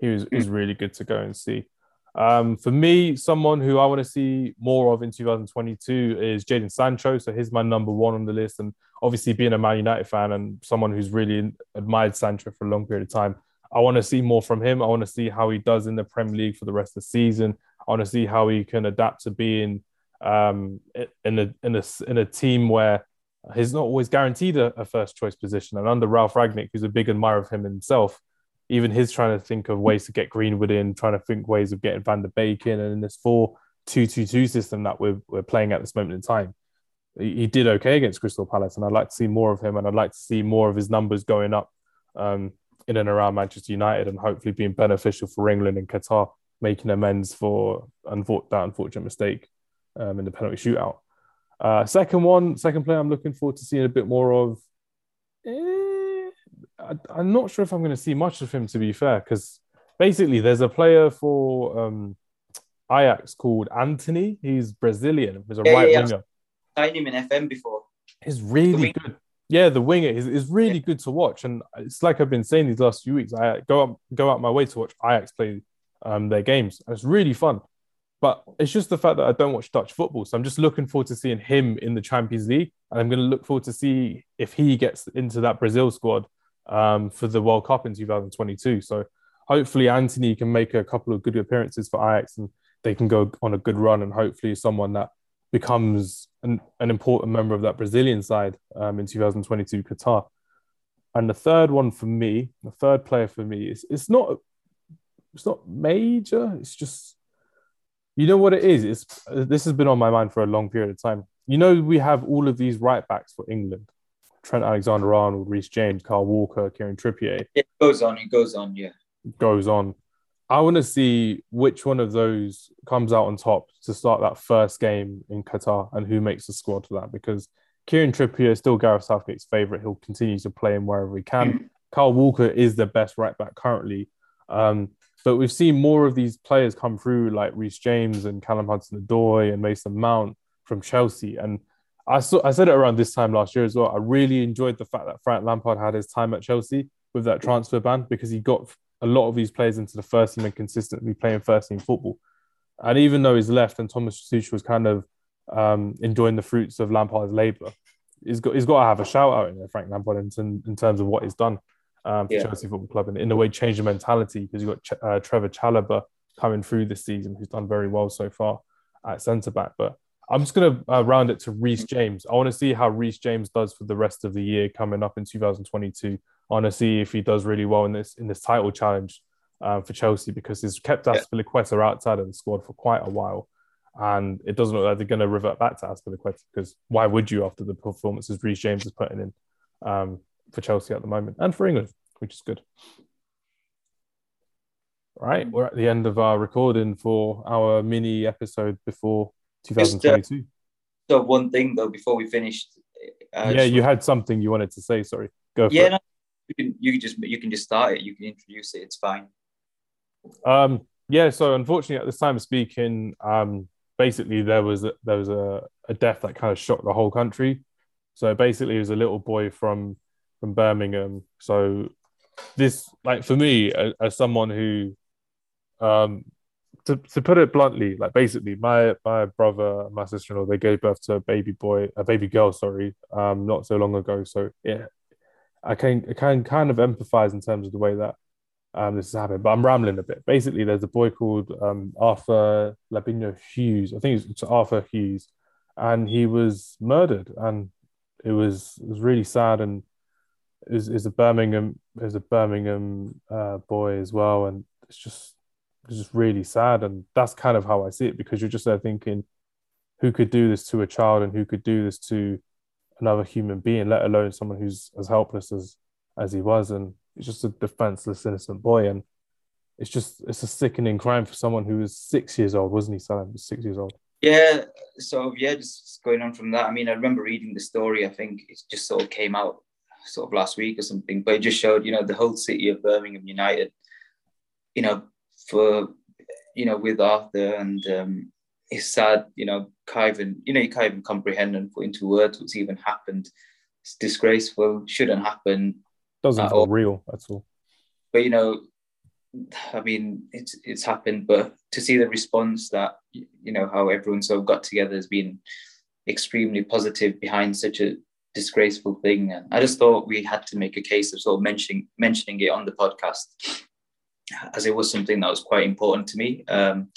He was, mm. was really good to go and see. Um, for me, someone who I want to see more of in 2022 is Jadon Sancho. So he's my number one on the list. And obviously, being a Man United fan and someone who's really admired Sancho for a long period of time, I want to see more from him. I want to see how he does in the Premier League for the rest of the season. I want to see how he can adapt to being um, in a in a in a team where he's not always guaranteed a, a first choice position. And under Ralph Rangnick, who's a big admirer of him himself, even his trying to think of ways to get Greenwood in, trying to think ways of getting Van der Beek in, and in this 4 2 2 2 system that we're, we're playing at this moment in time. He, he, did okay against Crystal Palace, and I'd like to see more of him, and I'd like to see more of his numbers going up um, in and around Manchester United, and hopefully being beneficial for England and Qatar, making amends for and that unfortunate mistake um, in the penalty shootout. Uh, second one, second player I'm looking forward to seeing a bit more of. Eh, I, am not sure if I'm going to see much of him, to be fair, because basically there's a player for um, Ajax called Antony. He's Brazilian. He's a yeah, right yeah, winger. I've seen him in FM before. He's really good. Yeah, the winger is, is really yeah. good to watch, and it's like I've been saying these last few weeks. I go up, go out my way to watch Ajax play um, their games. It's really fun, but it's just the fact that I don't watch Dutch football, so I'm just looking forward to seeing him in the Champions League, and I'm going to look forward to see if he gets into that Brazil squad um, for the World Cup in 2022. So hopefully Antony can make a couple of good appearances for Ajax and they can go on a good run and hopefully someone that becomes an, an important member of that Brazilian side um, in 2022 Qatar. And the third one for me, the third player for me is it's not it's not major. It's just you know what it is. It's this has been on my mind for a long period of time. You know we have all of these right backs for England, Trent Alexander Arnold, Reece James, Kyle Walker, Kieran Trippier. It goes on, it goes on, yeah. Goes on. I want to see which one of those comes out on top to start that first game in Qatar and who makes the squad for that because Kieran Trippier is still Gareth Southgate's favourite. He'll continue to play him wherever he can. Mm. Kyle Walker is the best right back currently. Um, but we've seen more of these players come through like Reece James and Callum Hudson-Odoi and Mason Mount from Chelsea. And I saw I said it around this time last year as well. I really enjoyed the fact that Frank Lampard had his time at Chelsea with that transfer ban because he got a lot of these players into the first team and consistently playing first team football. And even though he's left and Thomas Tuchel was kind of um, enjoying the fruits of Lampard's labour, he's got he's got to have a shout out in there, Frank Lampard, in, in terms of what he's done um, for yeah. Chelsea Football Club and in a way changed the mentality because you've got Ch- uh, Trevoh Chalobah coming through this season who's done very well so far at centre back. But I'm just going to uh, round it to Reece James. I want to see how Reece James does for the rest of the year coming up in 2022. I want to see if he does really well in this in this title challenge uh, for Chelsea because he's kept Azpilicueta yeah. outside of the squad for quite a while, and it doesn't look like they're going to revert back to Azpilicueta because why would you after the performances Reece James is putting in um, for Chelsea at the moment and for England, which is good. Right, we're at the end of our recording for our mini episode before 2022. Just, uh, so one thing though, before we finished. Uh, yeah, you had something you wanted to say. Sorry, go. yeah, no, you can you can just you can just start it. You can introduce it. It's fine. Um. Yeah. So unfortunately, at this time of speaking, um, basically there was a, there was a, a death that kind of shocked the whole country. So basically, it was a little boy from from Birmingham. So this, like for me, as, as someone who um, to, to put it bluntly, like basically, my my brother, my sister in law, they gave birth to a baby boy, a baby girl, sorry, um, not so long ago. So yeah, I can I can kind of empathize in terms of the way that um this is happening. But I'm rambling a bit. Basically, there's a boy called um Arthur Labino Hughes. I think it's Arthur Hughes, and he was murdered, and it was it was really sad and is is a Birmingham is a Birmingham uh, boy as well, and it's just it's just really sad, and that's kind of how I see it because you're just there thinking, who could do this to a child and who could do this to another human being, let alone someone who's as helpless as as he was, and he's just a defenseless innocent boy, and it's just it's a sickening crime for someone who was six years old, wasn't he? Salim six years old. Yeah, so yeah, just going on from that. I mean, I remember reading the story. I think it just sort of came out sort of last week or something, but it just showed, you know, the whole city of Birmingham United, you know, for, you know, with Arthur and um, it's sad, you know, can't even, you know, you can't even comprehend and put into words what's even happened. It's disgraceful, shouldn't happen. Doesn't feel all. real at all. But, you know, I mean, it's it's happened, but to see the response that, you know, how everyone sort of got together has been extremely positive behind such a disgraceful thing. And I just thought we had to make a case of sort of mentioning mentioning it on the podcast, as it was something that was quite important to me. Um,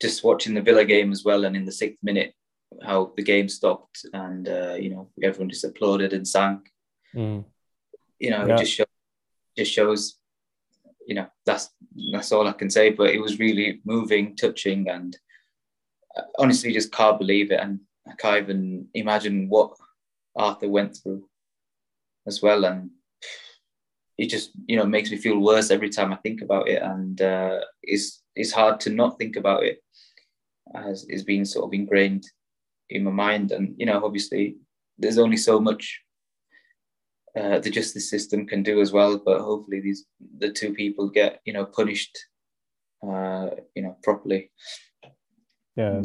just watching the Villa game as well, and in the sixth minute, how the game stopped, and uh, you know everyone just applauded and sang. Mm. You know, yeah. it just shows, just shows. You know, that's that's all I can say. But it was really moving, touching, and uh, honestly, just can't believe it. And I can't even imagine what Arthur went through as well. And it just, you know, makes me feel worse every time I think about it. And uh, it's, it's hard to not think about it as is being sort of ingrained in my mind. And, you know, obviously there's only so much uh, the justice system can do as well. But hopefully these, the two people get, you know, punished, uh, you know, properly. Yeah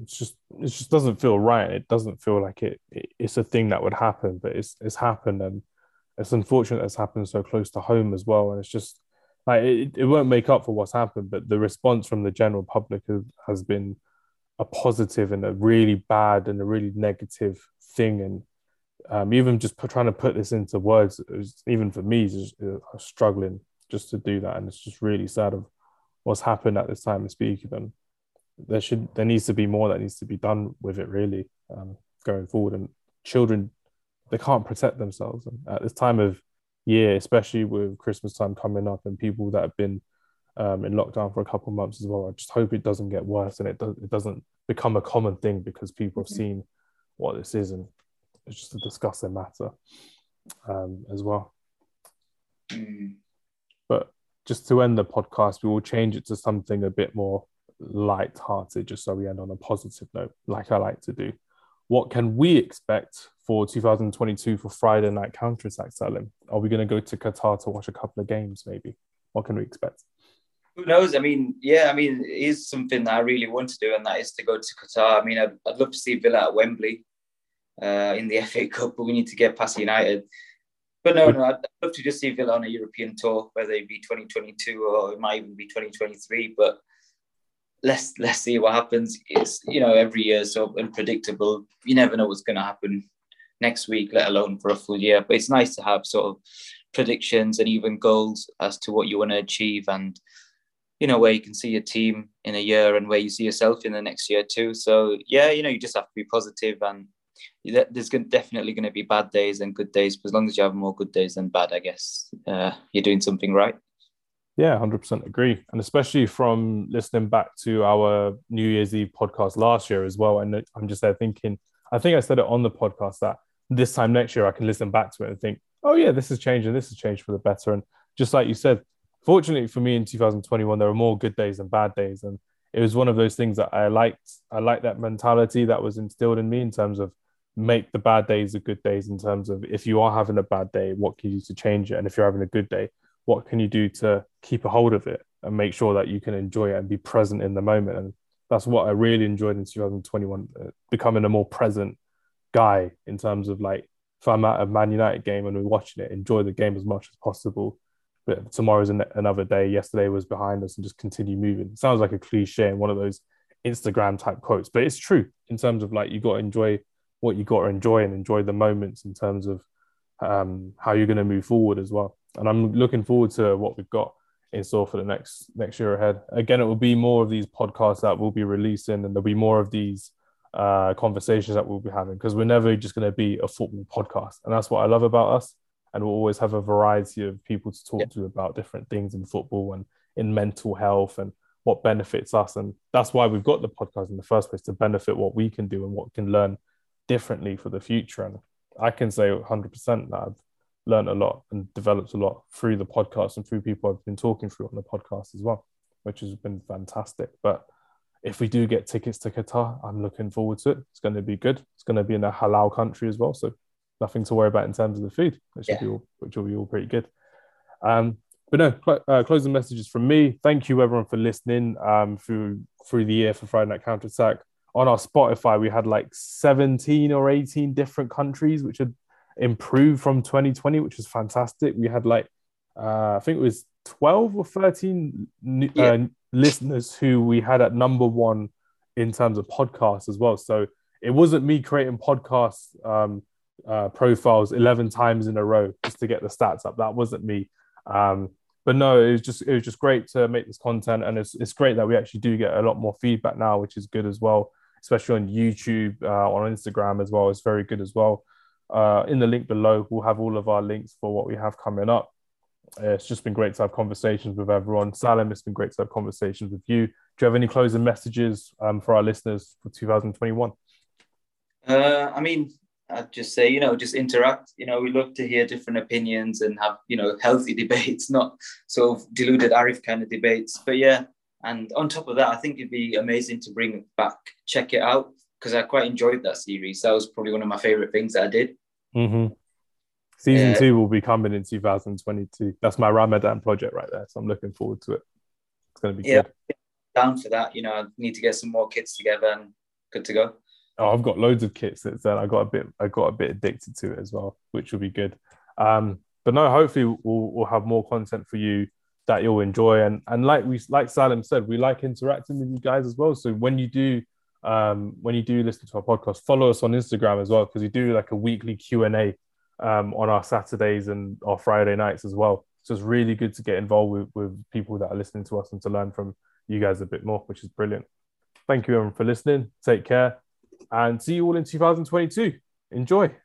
it's just it just doesn't feel right. It doesn't feel like it, it, it's a thing that would happen, but it's it's happened, and it's unfortunate that's happened so close to home as well. And it's just like it, it won't make up for what's happened, but the response from the general public has, been a positive and a really bad and a really negative thing. And um, even just put, trying to put this into words, was, even for me, is uh, struggling just to do that, and it's just really sad of what's happened at this time of speaking. And there should there needs to be more that needs to be done with it really um, going forward. And children they can't protect themselves and at this time of year, especially with Christmas time coming up and people that have been um, in lockdown for a couple of months as well. I just hope it doesn't get worse and it does it doesn't become a common thing because people have mm-hmm. seen what this is and it's just a disgusting matter um, as well. Mm. But just to end the podcast, we will change it to something a bit more light-hearted, just so we end on a positive note, like I like to do. What can we expect for 2022 for Friday night counter attack, Salim? Are we going to go to Qatar to watch a couple of games, maybe? What can we expect? Who knows? I mean, yeah, I mean, it is something that I really want to do, and that is to go to Qatar. I mean, I'd, I'd love to see Villa at Wembley uh, in the FA Cup, but we need to get past United. But no, no, I'd love to just see Villa on a European tour, whether it be 2022 or it might even be 2023. But let's let's see what happens. It's you know every year so unpredictable. You never know what's going to happen next week, let alone for a full year. But it's nice to have sort of predictions and even goals as to what you want to achieve and you know where you can see your team in a year and where you see yourself in the next year too. So yeah, you know you just have to be positive and there's definitely going to be bad days and good days. But as long as you have more good days than bad, I guess uh, you're doing something right. Yeah, 100% agree. And especially from listening back to our New Year's Eve podcast last year as well. And I'm just there thinking, I think I said it on the podcast that this time next year I can listen back to it and think, oh, yeah, this has changed and this has changed for the better. And just like you said, fortunately for me in 2021, there were more good days and bad days. And it was one of those things that I liked. I liked that mentality that was instilled in me in terms of make the bad days the good days, in terms of if you are having a bad day, what can you do to change it? And if you're having a good day, what can you do to keep a hold of it and make sure that you can enjoy it and be present in the moment and that's what i really enjoyed in 2021 uh, becoming a more present guy in terms of like if i'm at a man united game and we're watching it enjoy the game as much as possible. But tomorrow's an- another day. Yesterday was behind us and just continue moving. It sounds like a cliche and one of those instagram type quotes but it's true in terms of like you got to enjoy what you got to enjoy and enjoy the moments in terms of um, how you're going to move forward as well. And I'm looking forward to what we've got in store for the next next year ahead. Again, it will be more of these podcasts that we'll be releasing, and there'll be more of these uh, conversations that we'll be having because we're never just going to be a football podcast. And that's what I love about us. And we'll always have a variety of people to talk yeah. to about different things in football and in mental health and what benefits us. And that's why we've got the podcast in the first place to benefit what we can do and what can learn differently for the future. And I can say 100% that I've learned a lot and developed a lot through the podcast and through people I've been talking through on the podcast as well, which has been fantastic. But if we do get tickets to Qatar, I'm looking forward to it. It's going to be good. It's going to be in a halal country as well, so nothing to worry about in terms of the food, which yeah. will be all, which will be all pretty good. Um, but no, cl- uh, closing messages from me. Thank you everyone for listening um, through through the year for Friday Night Counter Attack. On our Spotify, we had like 17 or 18 different countries, which had improved from 2020, which was fantastic. We had like uh, I think it was 12 or 13 yeah. uh, listeners who we had at number one in terms of podcasts as well. So it wasn't me creating podcast um, uh, profiles 11 times in a row just to get the stats up. That wasn't me. Um, but no, it was just it was just great to make this content, and it's it's great that we actually do get a lot more feedback now, which is good as well, especially on YouTube, uh, on Instagram as well. It's very good as well. Uh, in the link below, we'll have all of our links for what we have coming up. Uh, it's just been great to have conversations with everyone. Salim, it's been great to have conversations with you. Do you have any closing messages um, for our listeners for 2021? Uh, I mean, I'd just say, you know, just interact. You know, we love to hear different opinions and have, you know, healthy debates, not sort of deluded Arif kind of debates. But yeah, and on top of that, I think it'd be amazing to bring back, check it out, because I quite enjoyed that series. That was probably one of my favorite things that I did. Mm-hmm. Season yeah. two will be coming in 2022. That's my Ramadan project right there. So I'm looking forward to it. It's going to be yeah, good. Down for that. You know, I need to get some more kits together and good to go. Oh, I've got loads of kits that then I got a bit I got a bit addicted to it as well, which will be good. Um, but no, hopefully we'll, we'll have more content for you that you'll enjoy. And and like we like Salim said, we like interacting with you guys as well. So when you do um, when you do listen to our podcast, follow us on Instagram as well because we do like a weekly Q and A um, on our Saturdays and our Friday nights as well. So it's really good to get involved with, with people that are listening to us and to learn from you guys a bit more, which is brilliant. Thank you everyone for listening. Take care and see you all in 2022. Enjoy.